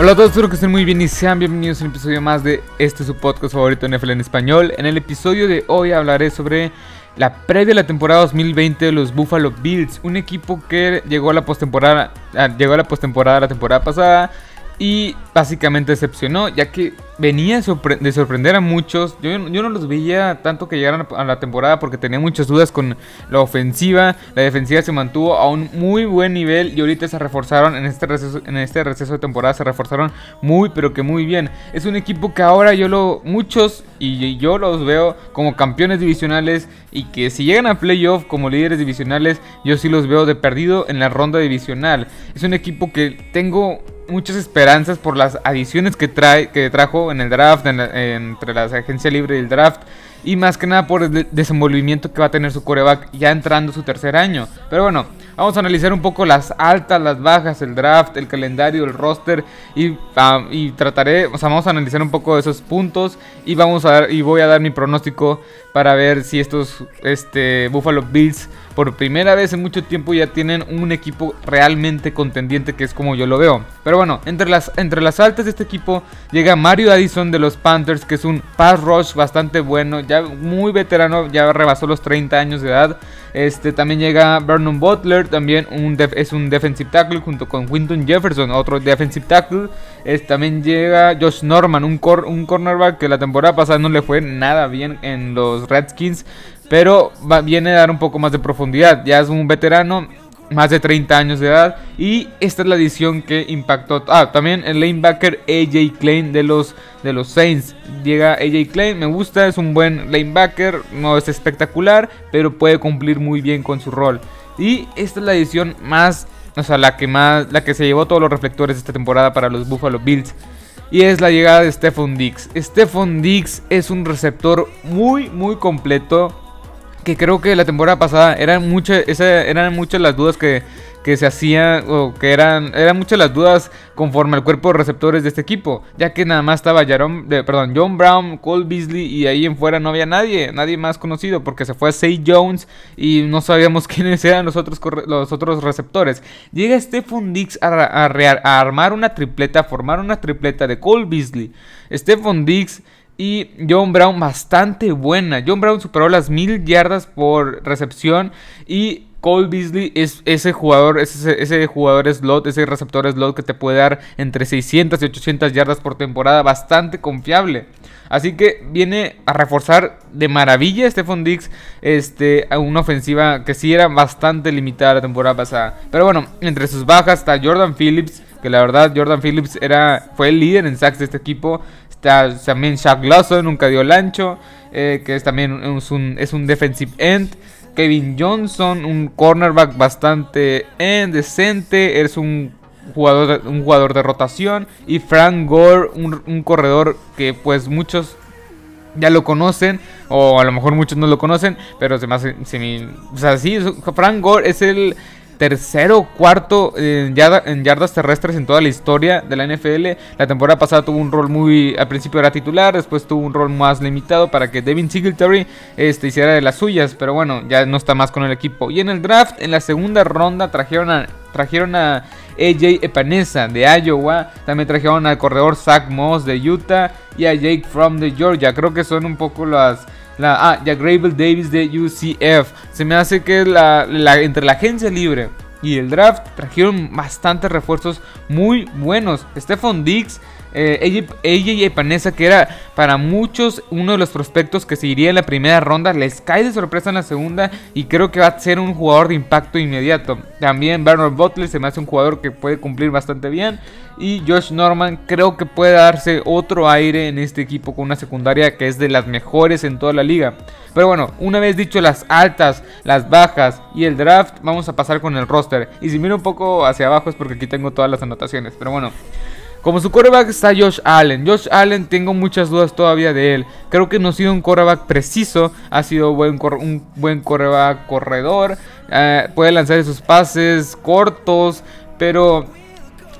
Hola a todos, espero que estén muy bien y sean bienvenidos a un episodio más de este su podcast favorito NFL en español. En el episodio de hoy hablaré sobre la previa a la temporada 2020 de los Buffalo Bills, un equipo que llegó a la postemporada, ah, llegó a la postemporada la temporada pasada y básicamente decepcionó, ya que venía de sorprender a muchos. Yo, yo, no los veía tanto que llegaran a la temporada porque tenía muchas dudas con la ofensiva. La defensiva se mantuvo a un muy buen nivel y ahorita se reforzaron en este receso, en este receso de temporada. Se reforzaron muy, pero que muy bien. Es un equipo que ahora yo lo, muchos y yo los veo como campeones divisionales y que si llegan a playoff como líderes divisionales, yo sí los veo de perdido en la ronda divisional. Es un equipo que tengo muchas esperanzas por las adiciones que trae que trajo en el draft entre la agencia libre y el draft y más que nada por el desenvolvimiento que va a tener su coreback ya entrando su tercer año. Pero bueno, vamos a analizar un poco las altas, las bajas, el draft, el calendario, el roster y, ah, y trataré, o sea, vamos a analizar un poco esos puntos y vamos a dar, y voy a dar mi pronóstico para ver si estos este Buffalo Bills por primera vez en mucho tiempo ya tienen un equipo realmente contendiente que es como yo lo veo. Pero bueno, entre las, entre las altas de este equipo llega Mario Addison de los Panthers, que es un pass rush bastante bueno, ya muy veterano, ya rebasó los 30 años de edad. Este también llega Vernon Butler, también un es un defensive tackle junto con Quinton Jefferson, otro defensive tackle. también llega Josh Norman, un, un cornerback que la temporada pasada no le fue nada bien en los Redskins, pero viene a dar un poco más de profundidad. Ya es un veterano, más de 30 años de edad. Y esta es la edición que impactó. Ah, también el lanebacker AJ Klein de los, de los Saints. Llega AJ Klein, me gusta, es un buen lanebacker. No es espectacular, pero puede cumplir muy bien con su rol. Y esta es la edición más. O sea, la que más. La que se llevó todos los reflectores esta temporada para los Buffalo Bills. Y es la llegada de Stephon Diggs. Stephon Diggs es un receptor muy, muy completo que creo que la temporada pasada eran muchas, eran muchas las dudas que, se hacían, o que eran, eran muchas las dudas conforme al cuerpo de receptores de este equipo, ya que nada más estaba de, perdón, John Brown, Cole Beasley y ahí en fuera no había nadie, nadie más conocido, porque se fue a Say Jones y no sabíamos quiénes eran los otros, los otros receptores. Llega Stephon Diggs a, armar una tripleta, a formar una tripleta de Cole Beasley, Stephon Diggs y John Brown bastante buena. John Brown superó las mil yardas por recepción y Cole Beasley es ese jugador, ese, ese, jugador slot, ese receptor slot que te puede dar entre 600 y 800 yardas por temporada, bastante confiable. Así que viene a reforzar de maravilla Stephon Diggs este, a una ofensiva que sí era bastante limitada la temporada pasada. Pero bueno, entre sus bajas está Jordan Phillips, que la verdad Jordan Phillips era, fue el líder en sacks de este equipo. También Shaq Lawson, nunca dio el ancho, eh, que es también es un, es un defensive end. Kevin Johnson, un cornerback bastante decente, es un jugador, un jugador de rotación. Y Frank Gore, un, corredor que pues muchos ya lo conocen, o a lo mejor muchos no lo conocen, pero se me hace. o sea, sí, Frank Gore es el tercero, cuarto en, yardas terrestres en toda la historia de la NFL. La temporada pasada tuvo un rol muy, al principio era titular, después tuvo un rol más limitado para que Devin Singletary este, hiciera de las suyas, pero bueno, ya no está más con el equipo. Y en el draft, en la segunda ronda, trajeron a, trajeron a AJ Epanesa de Iowa, también trajeron al corredor Zach Moss de Utah y a Jake From de Georgia. Creo que son un poco las la, ah, Davis de UCF. Se me hace que la, entre la agencia libre y el draft trajeron bastantes refuerzos muy buenos. Stephon Diggs eh, AJ Epanesa, que era para muchos uno de los prospectos que se en la primera ronda, les cae de sorpresa en la segunda y creo que va a ser un jugador de impacto inmediato. También Bernard Butler se me hace un jugador que puede cumplir bastante bien. Y Josh Norman creo que puede darse otro aire en este equipo con una secundaria que es de las mejores en toda la liga. Pero bueno, una vez dicho las altas, las bajas y el draft, vamos a pasar con el roster. Y si miro un poco hacia abajo es porque aquí tengo todas las anotaciones. Pero bueno. Como su quarterback está Josh Allen. Josh Allen tengo muchas dudas todavía de él. Creo que no ha sido un quarterback preciso. Ha sido buen un buen corredor. Eh, puede lanzar esos pases cortos. Pero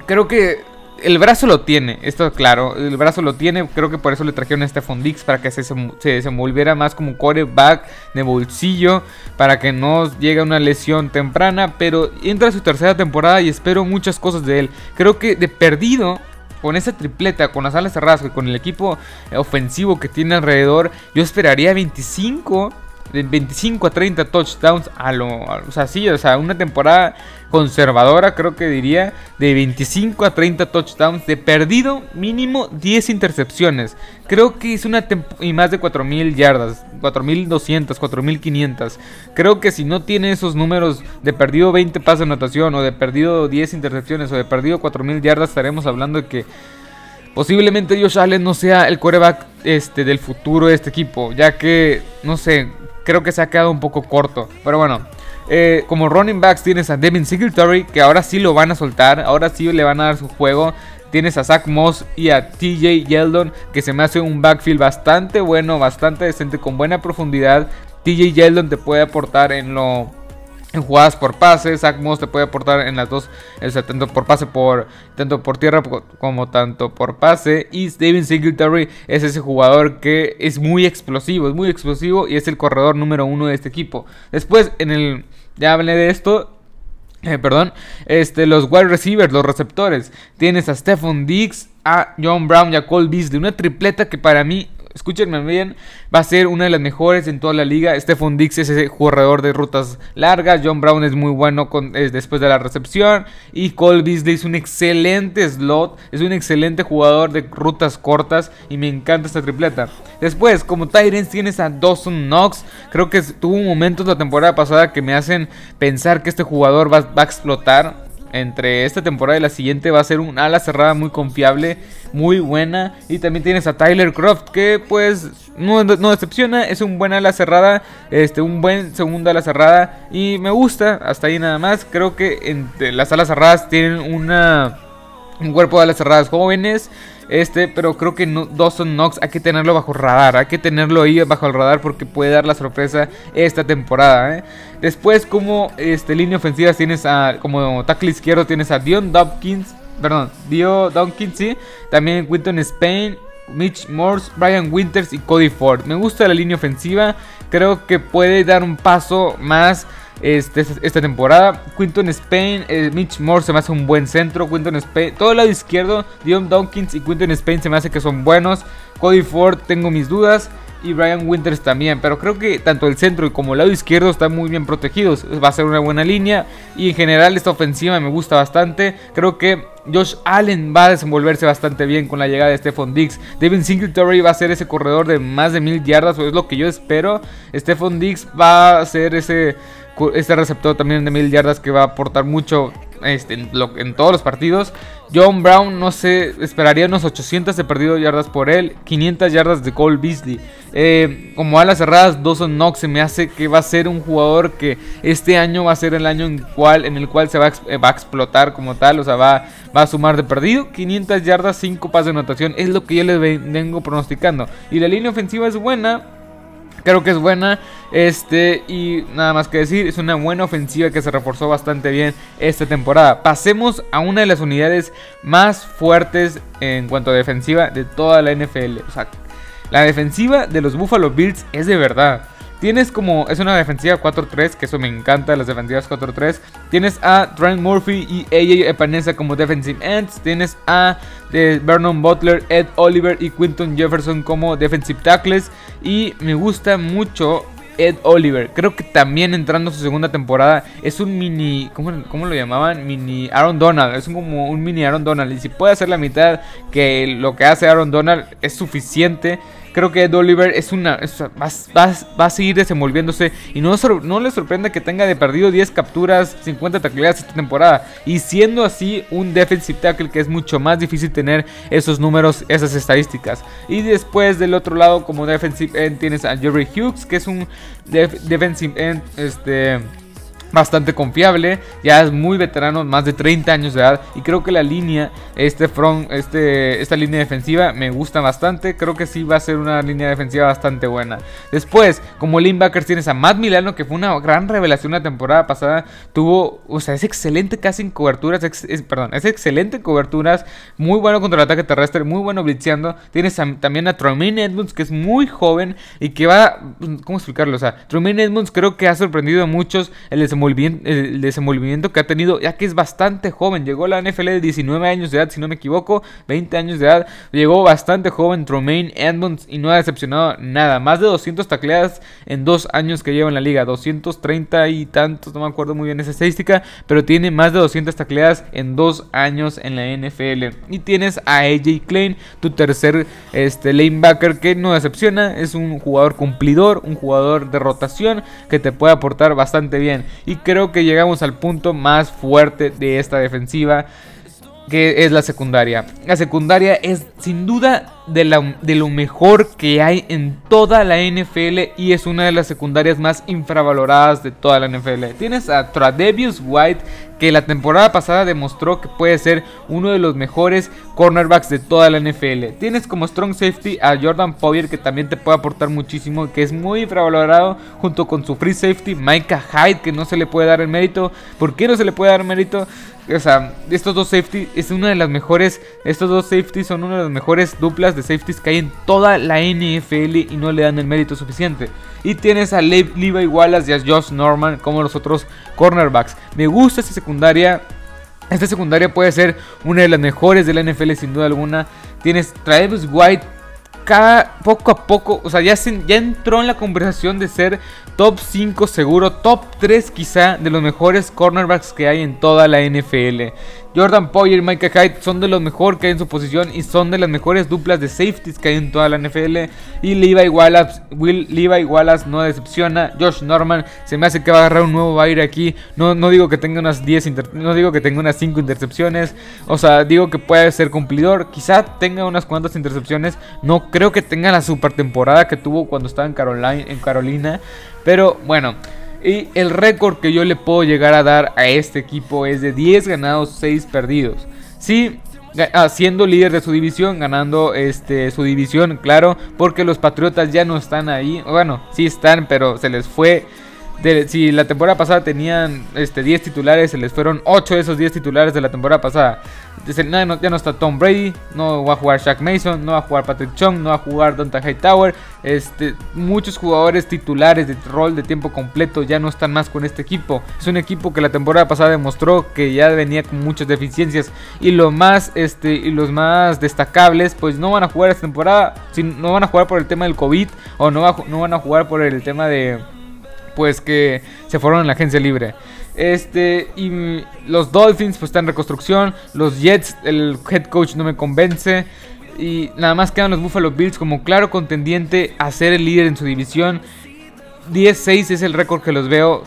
creo que el brazo lo tiene, esto es claro. El brazo lo tiene. Creo que por eso le trajeron a Stephon Dix. Para que se, se desenvolviera más como un quarterback de bolsillo. Para que no llegue a una lesión temprana. Pero entra su tercera temporada y espero muchas cosas de él. Creo que de perdido con esa tripleta, con las alas cerradas, con el equipo ofensivo que tiene alrededor, yo esperaría 25 de 25 a 30 touchdowns a lo, o sea, sí, o sea, una temporada conservadora, creo que diría, de 25 a 30 touchdowns, de perdido mínimo 10 intercepciones. Creo que es una y más de 4000 yardas, 4200, 4500. Creo que si no tiene esos números de perdido 20 pases de anotación o de perdido 10 intercepciones o de perdido 4000 yardas, estaremos hablando de que posiblemente Josh Allen no sea el coreback este, del futuro de este equipo, ya que, no sé, creo que se ha quedado un poco corto. Pero bueno, eh, como running backs tienes a Devin Singletary, que ahora sí lo van a soltar, ahora sí le van a dar su juego. Tienes a Zach Moss y a TJ Yeldon, que se me hace un backfield bastante bueno, bastante decente, con buena profundidad. TJ Yeldon te puede aportar en lo en jugadas por pase. Zach Moss te puede aportar en las dos, tanto por pase por tanto por tierra como tanto por pase. Y David Singletary es ese jugador que es muy explosivo, es muy explosivo y es el corredor número uno de este equipo. Después, en el ya hablé de esto. Eh, perdón, este, los wide receivers, los receptores. Tienes a Stephon Diggs, a John Brown y a Cole Beasley. Una tripleta que para mí escúchenme bien, va a ser una de las mejores en toda la liga. Stephon Dix es ese jugador de rutas largas. John Brown es muy bueno con, después de la recepción. Y Cole Beasley es un excelente slot. Es un excelente jugador de rutas cortas. Y me encanta esta tripleta. Después, como Tyrants, tienes a Dawson Knox. Creo que tuvo momentos la temporada pasada que me hacen pensar que este jugador va a explotar entre esta temporada y la siguiente va a ser un ala cerrada muy confiable, muy buena. Y también tienes a Tyler Croft, que pues no, decepciona, es un buen ala cerrada, este, un buen segundo ala cerrada. Y me gusta, hasta ahí nada más. Creo que las alas cerradas tienen una, un cuerpo de alas cerradas jóvenes. Este, pero creo que no, Dawson Knox hay que tenerlo bajo radar. Hay que tenerlo ahí bajo el radar porque puede dar la sorpresa esta temporada. ¿eh? Después, como este, línea ofensiva tienes a. Como tackle izquierdo tienes a Dion Dawkins. Perdón, Dio Dawkins, sí. También Quinton Spain. Mitch Morse, Brian Winters y Cody Ford. Me gusta la línea ofensiva. Creo que puede dar un paso más este, esta temporada. Quinton Spain, eh, Mitch Moore se me hace un buen centro. Quinton Spain, todo el lado izquierdo, Dion Dawkins y Quinton Spain se me hace que son buenos. Cody Ford, tengo mis dudas. Y Brian Winters también. Pero creo que tanto el centro como el lado izquierdo están muy bien protegidos. Va a ser una buena línea. Y en general esta ofensiva me gusta bastante. Creo que Josh Allen va a desenvolverse bastante bien con la llegada de Stephon Diggs. Devin Singletary va a ser ese corredor de más de mil yardas. O es lo que yo espero. Stephon Diggs va a ser ese este receptor también de mil yardas que va a aportar mucho este, en, todos los partidos. John Brown, no sé, esperaría unos 800 de perdido yardas por él, 500 yardas de Cole Beasley. Eh, como alas cerradas, Dawson Knox se me hace que va a ser un jugador que este año va a ser el año en, cual, en el cual se va a, eh, va a explotar como tal, o sea, va, va, a sumar de perdido 500 yardas, 5 pases de anotación, es lo que yo les vengo pronosticando. Y la línea ofensiva es buena, Creo que es buena. Este, y nada más que decir, es una buena ofensiva que se reforzó bastante bien esta temporada. Pasemos a una de las unidades más fuertes en cuanto a defensiva de toda la NFL. O sea, la defensiva de los Buffalo Bills es de verdad. Tienes como, es una defensiva 4-3, que eso me encanta, las defensivas 4-3. Tienes a Trent Murphy y AJ Epinesa como defensive ends. Tienes a de Vernon Butler, Ed Oliver y Quinton Jefferson como defensive tackles. Y me gusta mucho Ed Oliver. Creo que también entrando a su segunda temporada es un mini. ¿cómo, ¿Cómo, lo llamaban? Mini Aaron Donald. Es como un mini Aaron Donald. Y si puede hacer la mitad que lo que hace Aaron Donald es suficiente. Creo que Ed Oliver es una, va, a seguir desenvolviéndose y no, no le sorprende que tenga de perdido 10 capturas, 50 tacleadas esta temporada. Y siendo así un defensive tackle que es mucho más difícil tener esos números, esas estadísticas. Y después del otro lado como defensive end tienes a Jerry Hughes que es un defensive end este bastante confiable, ya es muy veterano, más de 30 años de edad y creo que la línea, este front, este, esta línea defensiva me gusta bastante, creo que sí va a ser una línea defensiva bastante buena. Después, como linebackers tienes a Matt Milano que fue una gran revelación la temporada pasada, tuvo, o sea, es excelente casi en coberturas, perdón, es excelente en coberturas, muy bueno contra el ataque terrestre, muy bueno blitzeando. Tienes también a Tremaine Edmonds que es muy joven y que va, ¿cómo explicarlo? O sea, Tremaine Edmonds creo que ha sorprendido a muchos el el desenvolvimiento que ha tenido, ya que es bastante joven. Llegó a la NFL de 19 años de edad, si no me equivoco, 20 años de edad. Llegó bastante joven Tromaine Edmonds y no ha decepcionado nada. Más de 200 tacleadas en dos años que lleva en la liga. 230 y tantos, no me acuerdo muy bien esa estadística, pero tiene más de 200 tacleadas en dos años en la NFL. Y tienes a AJ Klein, tu tercer este, lanebacker, que no decepciona. Es un jugador cumplidor, un jugador de rotación que te puede aportar bastante bien. Y creo que llegamos al punto más fuerte de esta defensiva que es la secundaria. La secundaria es sin duda de, lo mejor que hay en toda la NFL y es una de las secundarias más infravaloradas de toda la NFL. Tienes a Tradevius White que la temporada pasada demostró que puede ser uno de los mejores cornerbacks de toda la NFL. Tienes como strong safety a Jordan Poyer que también te puede aportar muchísimo, que es muy infravalorado junto con su free safety Micah Hyde que no se le puede dar el mérito. ¿Por qué no se le puede dar mérito? O sea, estos dos safety es una de las mejores, estos dos safety son una de las mejores duplas de safeties que hay en toda la NFL y no le dan el mérito suficiente. Y tienes a Levi Wallace y a Josh Norman como los otros cornerbacks. Me gusta esta secundaria. Esta secundaria puede ser una de las mejores de la NFL sin duda alguna. Tienes Travis White cada poco a poco, o sea, ya, ya entró en la conversación de ser top 5 seguro, top 3 quizá de los mejores cornerbacks que hay en toda la NFL. Jordan Poyer y Micah Hyde son de los mejores que hay en su posición y son de las mejores duplas de safeties que hay en toda la NFL. Y Levi Wallace, Will, Levi Wallace no decepciona. Josh Norman se me hace que va a agarrar un nuevo aire aquí. No, no digo que tenga unas 10 no digo que tenga unas 5 intercepciones. O sea, digo que puede ser cumplidor. Quizá tenga unas cuantas intercepciones. No creo que tenga la super temporada que tuvo cuando estaba en Carolina. En Carolina pero bueno. Y el récord que yo le puedo llegar a dar a este equipo es de 10 ganados, 6 perdidos. Sí, ah, siendo líder de su división, ganando este, su división, claro, porque los Patriotas ya no están ahí. Bueno, sí están, pero se les fue. Si la temporada pasada tenían este, 10 titulares, se les fueron 8 de esos 10 titulares de la temporada pasada ya no está Tom Brady, no va a jugar Shaq Mason, no va a jugar Patrick Chung, no va a jugar Donta Hightower. Este, muchos jugadores titulares de rol de tiempo completo ya no están más con este equipo. Es un equipo que la temporada pasada demostró que ya venía con muchas deficiencias y lo más este y los más destacables pues no van a jugar esta temporada, no van a jugar por el tema del COVID o no, no van a jugar por el tema de pues que se fueron en la agencia libre. Este, y los Dolphins pues están en reconstrucción. Los Jets, el head coach no me convence. Y nada más quedan los Buffalo Bills como claro contendiente a ser el líder en su división. 10-6 es el récord que los veo.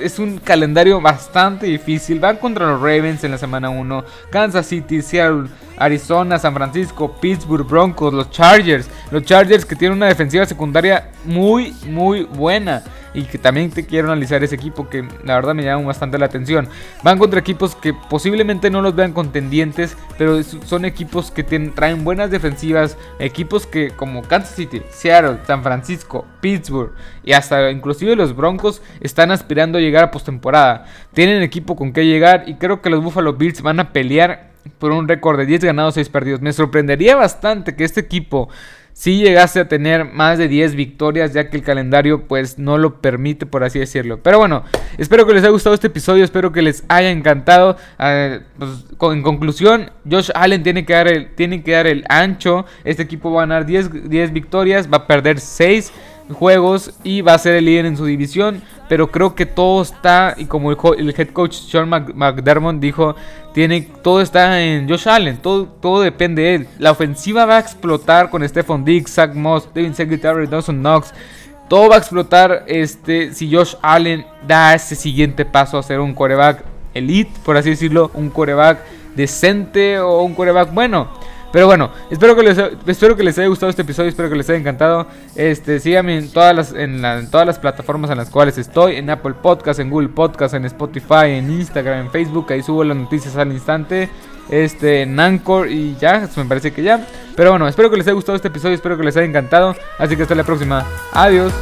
Es un calendario bastante difícil. Van contra los Ravens en la semana 1. Kansas City, Seattle, Arizona, San Francisco, Pittsburgh, Broncos, los Chargers. Los Chargers que tienen una defensiva secundaria muy, muy buena y que también te quiero analizar ese equipo que la verdad me llama bastante la atención. Van contra equipos que posiblemente no los vean contendientes, pero son equipos que traen buenas defensivas, equipos que como Kansas City, Seattle, San Francisco, Pittsburgh y hasta inclusive los Broncos están aspirando a llegar a postemporada. Tienen equipo con que llegar y creo que los Buffalo Bills van a pelear por un récord de 10 ganados, 6 perdidos. Me sorprendería bastante que este equipo si llegase a tener más de 10 victorias, ya que el calendario pues no lo permite, por así decirlo. Pero bueno, espero que les haya gustado este episodio, espero que les haya encantado. Ah, pues, en conclusión, Josh Allen tiene que, dar el, tiene que dar el ancho. Este equipo va a ganar 10, 10 victorias, va a perder 6 juegos y va a ser el líder en su división. Pero creo que todo está, y como el, head coach Sean McDermott dijo, tiene, todo está en Josh Allen, todo, todo depende de él. La ofensiva va a explotar con Stephon Diggs, Zach Moss, Devin Secretary, Dawson Knox. Todo va a explotar este, si Josh Allen da ese siguiente paso a ser un coreback elite, por así decirlo, un coreback decente o un coreback bueno. Pero bueno, espero que les, espero que les haya gustado este episodio, espero que les haya encantado. Este, síganme en todas las, en, todas las plataformas en las cuales estoy, en Apple Podcast, en Google Podcast, en Spotify, en Instagram, en Facebook, ahí subo las noticias al instante. Este, en Anchor y ya, me parece que ya. Pero bueno, espero que les haya gustado este episodio, espero que les haya encantado. Así que hasta la próxima. Adiós.